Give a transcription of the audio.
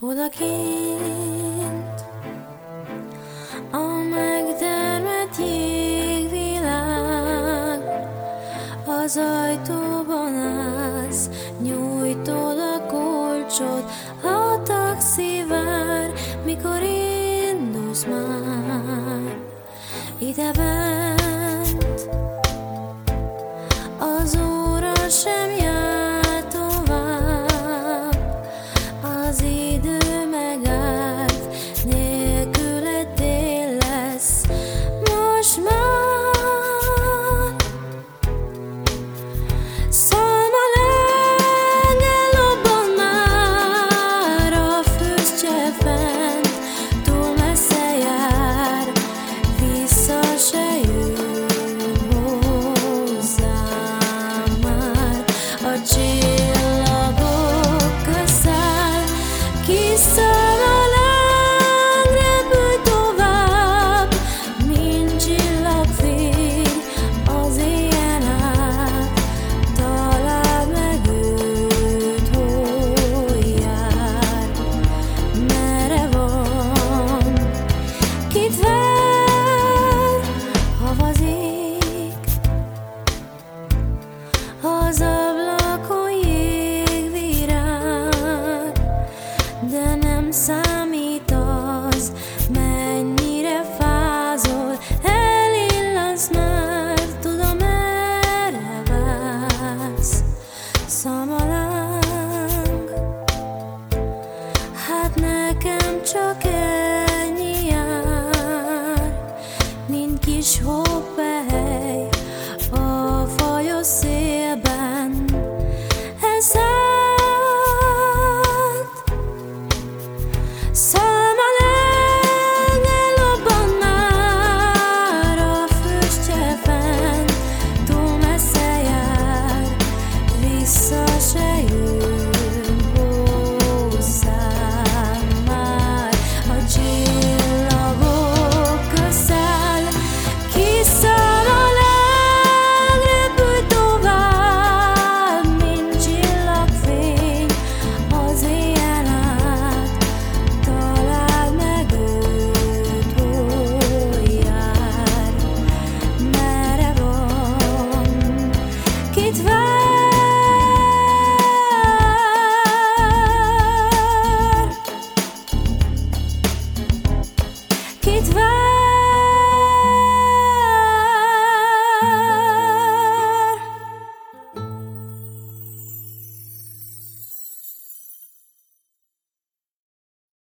Odakint a megdermet jégvilág az ajtóban állsz, nyújtod a kulcsot, a taxi vár, mikor indulsz már ide bent. Az ablakon jégvirág, de nem számít az, mennyire fázol, már, tudom erre vársz, szamaláng. Hát nekem csak ez 洒下一